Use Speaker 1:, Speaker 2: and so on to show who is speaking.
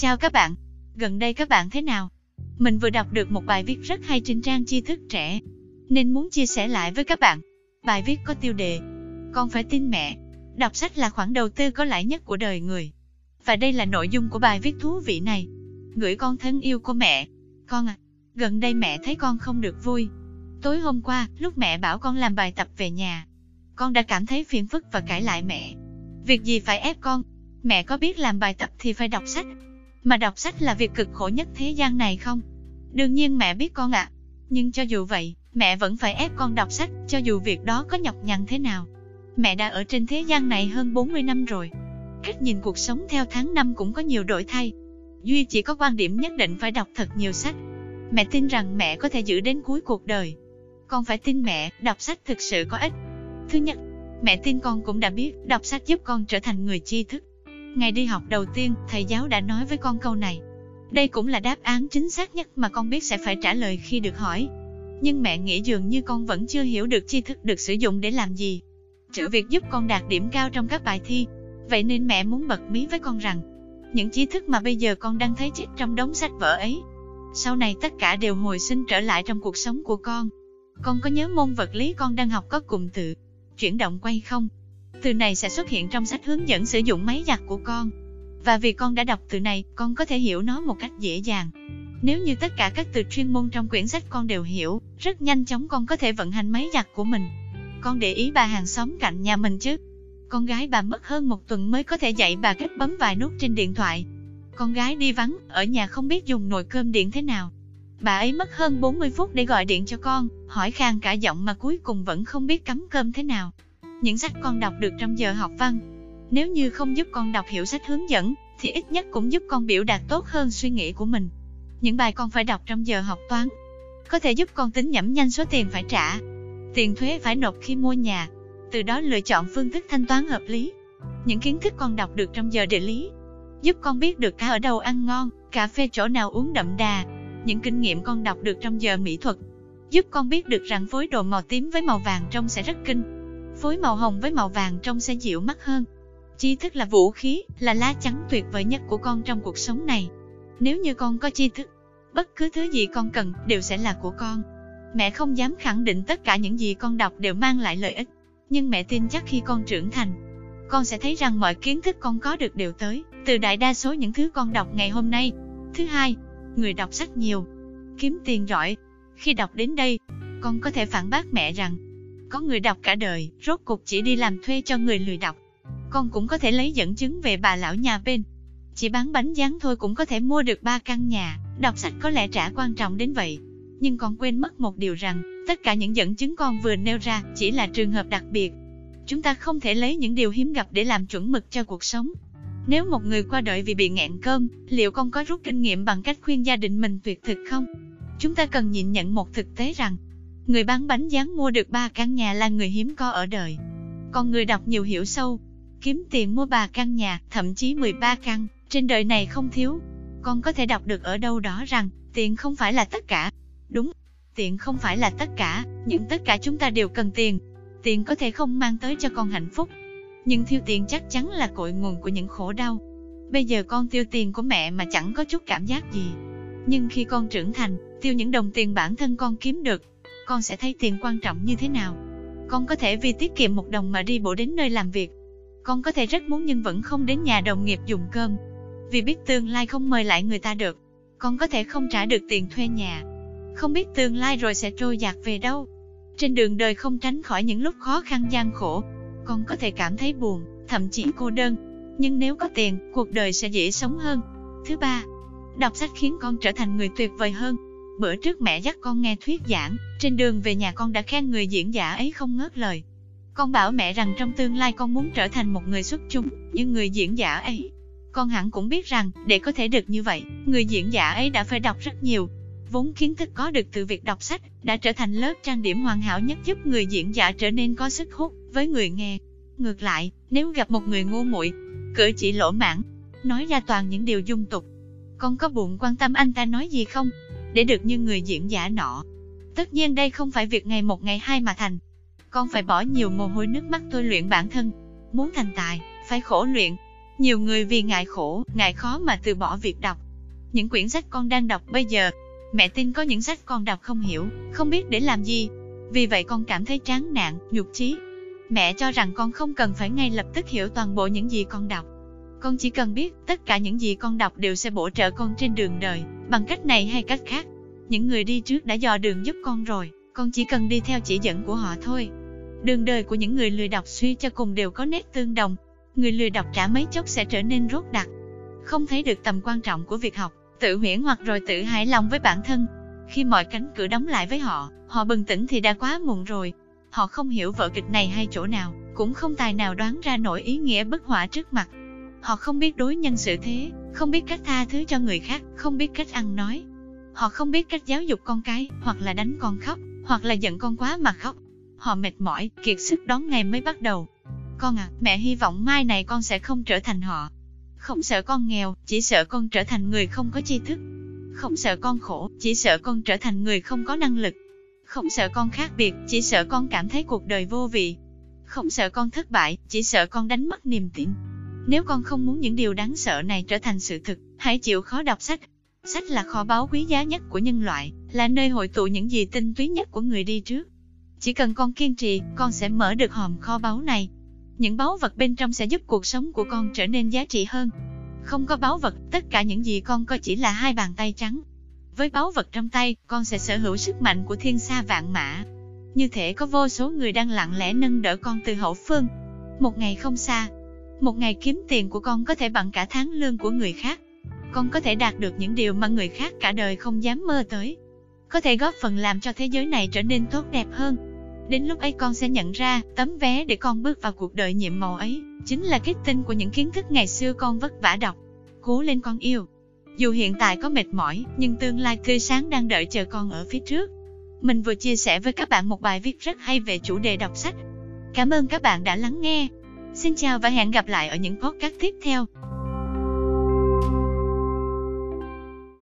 Speaker 1: Chào các bạn, gần đây các bạn thế nào? Mình vừa đọc được một bài viết rất hay trên trang tri thức trẻ, nên muốn chia sẻ lại với các bạn. Bài viết có tiêu đề, con phải tin mẹ, đọc sách là khoản đầu tư có lãi nhất của đời người. Và đây là nội dung của bài viết thú vị này. Gửi con thân yêu của mẹ, con à, gần đây mẹ thấy con không được vui. Tối hôm qua, lúc mẹ bảo con làm bài tập về nhà, con đã cảm thấy phiền phức và cãi lại mẹ. Việc gì phải ép con? Mẹ có biết làm bài tập thì phải đọc sách. Mà đọc sách là việc cực khổ nhất thế gian này không? Đương nhiên mẹ biết con ạ. À. Nhưng cho dù vậy, mẹ vẫn phải ép con đọc sách, cho dù việc đó có nhọc nhằn thế nào. Mẹ đã ở trên thế gian này hơn 40 năm rồi. Cách nhìn cuộc sống theo tháng năm cũng có nhiều đổi thay. Duy chỉ có quan điểm nhất định phải đọc thật nhiều sách. Mẹ tin rằng mẹ có thể giữ đến cuối cuộc đời. Con phải tin mẹ, đọc sách thực sự có ích. Thứ nhất, mẹ tin con cũng đã biết, đọc sách giúp con trở thành người tri thức. Ngày đi học đầu tiên, thầy giáo đã nói với con câu này. Đây cũng là đáp án chính xác nhất mà con biết sẽ phải trả lời khi được hỏi. Nhưng mẹ nghĩ dường như con vẫn chưa hiểu được tri thức được sử dụng để làm gì. Trừ việc giúp con đạt điểm cao trong các bài thi. Vậy nên mẹ muốn bật mí với con rằng, những tri thức mà bây giờ con đang thấy chết trong đống sách vở ấy, sau này tất cả đều hồi sinh trở lại trong cuộc sống của con. Con có nhớ môn vật lý con đang học có cụm từ chuyển động quay không? Từ này sẽ xuất hiện trong sách hướng dẫn sử dụng máy giặt của con. Và vì con đã đọc từ này, con có thể hiểu nó một cách dễ dàng. Nếu như tất cả các từ chuyên môn trong quyển sách con đều hiểu, rất nhanh chóng con có thể vận hành máy giặt của mình. Con để ý bà hàng xóm cạnh nhà mình chứ. Con gái bà mất hơn một tuần mới có thể dạy bà cách bấm vài nút trên điện thoại. Con gái đi vắng, ở nhà không biết dùng nồi cơm điện thế nào. Bà ấy mất hơn 40 phút để gọi điện cho con, hỏi khang cả giọng mà cuối cùng vẫn không biết cắm cơm thế nào. Những sách con đọc được trong giờ học văn. Nếu như không giúp con đọc hiểu sách hướng dẫn, thì ít nhất cũng giúp con biểu đạt tốt hơn suy nghĩ của mình. Những bài con phải đọc trong giờ học toán, có thể giúp con tính nhẩm nhanh số tiền phải trả, tiền thuế phải nộp khi mua nhà, từ đó lựa chọn phương thức thanh toán hợp lý. Những kiến thức con đọc được trong giờ địa lý, giúp con biết được cá ở đâu ăn ngon, cà phê chỗ nào uống đậm đà. Những kinh nghiệm con đọc được trong giờ mỹ thuật, giúp con biết được rằng phối đồ màu tím với màu vàng trông sẽ rất kinh, phối màu hồng với màu vàng trông sẽ dịu mắt hơn. Tri thức là vũ khí, là lá chắn tuyệt vời nhất của con trong cuộc sống này. Nếu như con có tri thức, bất cứ thứ gì con cần đều sẽ là của con. Mẹ không dám khẳng định tất cả những gì con đọc đều mang lại lợi ích, nhưng mẹ tin chắc khi con trưởng thành, con sẽ thấy rằng mọi kiến thức con có được đều tới từ đại đa số những thứ con đọc ngày hôm nay. Thứ hai, người đọc sách nhiều, kiếm tiền giỏi. Khi đọc đến đây, con có thể phản bác mẹ rằng, có người đọc cả đời, rốt cuộc chỉ đi làm thuê cho người lười đọc. Con cũng có thể lấy dẫn chứng về bà lão nhà bên. Chỉ bán bánh rán thôi cũng có thể mua được ba căn nhà, đọc sách có lẽ trả quan trọng đến vậy. Nhưng con quên mất một điều rằng, tất cả những dẫn chứng con vừa nêu ra chỉ là trường hợp đặc biệt. Chúng ta không thể lấy những điều hiếm gặp để làm chuẩn mực cho cuộc sống. Nếu một người qua đời vì bị nghẹn cơm, liệu con có rút kinh nghiệm bằng cách khuyên gia đình mình tuyệt thực không? Chúng ta cần nhìn nhận một thực tế rằng, người bán bánh rán mua được ba căn nhà là người hiếm có ở đời. Còn người đọc nhiều hiểu sâu, kiếm tiền mua ba căn nhà, thậm chí 13 căn, trên đời này không thiếu. Con có thể đọc được ở đâu đó rằng, tiền không phải là tất cả. Đúng, tiền không phải là tất cả, nhưng tất cả chúng ta đều cần tiền. Tiền có thể không mang tới cho con hạnh phúc, nhưng thiếu tiền chắc chắn là cội nguồn của những khổ đau. Bây giờ con tiêu tiền của mẹ mà chẳng có chút cảm giác gì. Nhưng khi con trưởng thành, tiêu những đồng tiền bản thân con kiếm được, con sẽ thấy tiền quan trọng như thế nào. Con có thể vì tiết kiệm một đồng mà đi bộ đến nơi làm việc. Con có thể rất muốn nhưng vẫn không đến nhà đồng nghiệp dùng cơm. Vì biết tương lai không mời lại người ta được. Con có thể không trả được tiền thuê nhà. Không biết tương lai rồi sẽ trôi dạt về đâu. Trên đường đời không tránh khỏi những lúc khó khăn gian khổ, con có thể cảm thấy buồn, thậm chí cô đơn. Nhưng nếu có tiền, cuộc đời sẽ dễ sống hơn. Thứ ba, đọc sách khiến con trở thành người tuyệt vời hơn. Bữa trước mẹ dắt con nghe thuyết giảng, trên đường về nhà con đã khen người diễn giả ấy không ngớt lời. Con bảo mẹ rằng trong tương lai con muốn trở thành một người xuất chúng, như người diễn giả ấy. Con hẳn cũng biết rằng, để có thể được như vậy, người diễn giả ấy đã phải đọc rất nhiều. Vốn kiến thức có được từ việc đọc sách, đã trở thành lớp trang điểm hoàn hảo nhất giúp người diễn giả trở nên có sức hút với người nghe. Ngược lại, nếu gặp một người ngu muội, cử chỉ lỗ mãn, nói ra toàn những điều dung tục, con có buồn quan tâm anh ta nói gì không, để được như người diễn giả nọ. Tất nhiên đây không phải việc ngày một ngày hai mà thành. Con phải bỏ nhiều mồ hôi nước mắt tôi luyện bản thân. Muốn thành tài, phải khổ luyện. Nhiều người vì ngại khổ, ngại khó mà từ bỏ việc đọc. Những quyển sách con đang đọc bây giờ, mẹ tin có những sách con đọc không hiểu, không biết để làm gì. Vì vậy con cảm thấy chán nản, nhục chí. Mẹ cho rằng con không cần phải ngay lập tức hiểu toàn bộ những gì con đọc. Con chỉ cần biết tất cả những gì con đọc đều sẽ bổ trợ con trên đường đời, bằng cách này hay cách khác. Những người đi trước đã dò đường giúp con rồi, con chỉ cần đi theo chỉ dẫn của họ thôi. Đường đời của những người lười đọc suy cho cùng đều có nét tương đồng. Người lười đọc trả mấy chốc sẽ trở nên rốt đặc. Không thấy được tầm quan trọng của việc học, tự huyễn hoặc rồi tự hài lòng với bản thân. Khi mọi cánh cửa đóng lại với họ, họ bừng tỉnh thì đã quá muộn rồi. Họ không hiểu vở kịch này hay chỗ nào, cũng không tài nào đoán ra nổi ý nghĩa bức họa trước mặt. Họ không biết đối nhân xử thế, không biết cách tha thứ cho người khác, không biết cách ăn nói. Họ không biết cách giáo dục con cái, hoặc là đánh con khóc, hoặc là giận con quá mà khóc. Họ mệt mỏi, kiệt sức đón ngày mới bắt đầu. Con à, mẹ hy vọng mai này con sẽ không trở thành họ. Không sợ con nghèo, chỉ sợ con trở thành người không có tri thức. Không sợ con khổ, chỉ sợ con trở thành người không có năng lực. Không sợ con khác biệt, chỉ sợ con cảm thấy cuộc đời vô vị. Không sợ con thất bại, chỉ sợ con đánh mất niềm tin. Nếu con không muốn những điều đáng sợ này trở thành sự thực, hãy chịu khó đọc sách. Sách là kho báu quý giá nhất của nhân loại, là nơi hội tụ những gì tinh túy nhất của người đi trước. Chỉ cần con kiên trì, con sẽ mở được hòm kho báu này. Những báu vật bên trong sẽ giúp cuộc sống của con trở nên giá trị hơn. Không có báu vật, tất cả những gì con có chỉ là hai bàn tay trắng. Với báu vật trong tay, con sẽ sở hữu sức mạnh của thiên sa vạn mã. Như thể có vô số người đang lặng lẽ nâng đỡ con từ hậu phương. Một ngày không xa, một ngày kiếm tiền của con có thể bằng cả tháng lương của người khác. Con có thể đạt được những điều mà người khác cả đời không dám mơ tới. Có thể góp phần làm cho thế giới này trở nên tốt đẹp hơn. Đến lúc ấy con sẽ nhận ra, tấm vé để con bước vào cuộc đời nhiệm màu ấy, chính là kết tinh của những kiến thức ngày xưa con vất vả đọc. Cố lên con yêu. Dù hiện tại có mệt mỏi, nhưng tương lai tươi sáng đang đợi chờ con ở phía trước. Mình vừa chia sẻ với các bạn một bài viết rất hay về chủ đề đọc sách. Cảm ơn các bạn đã lắng nghe. Xin chào và hẹn gặp lại ở những podcast tiếp theo.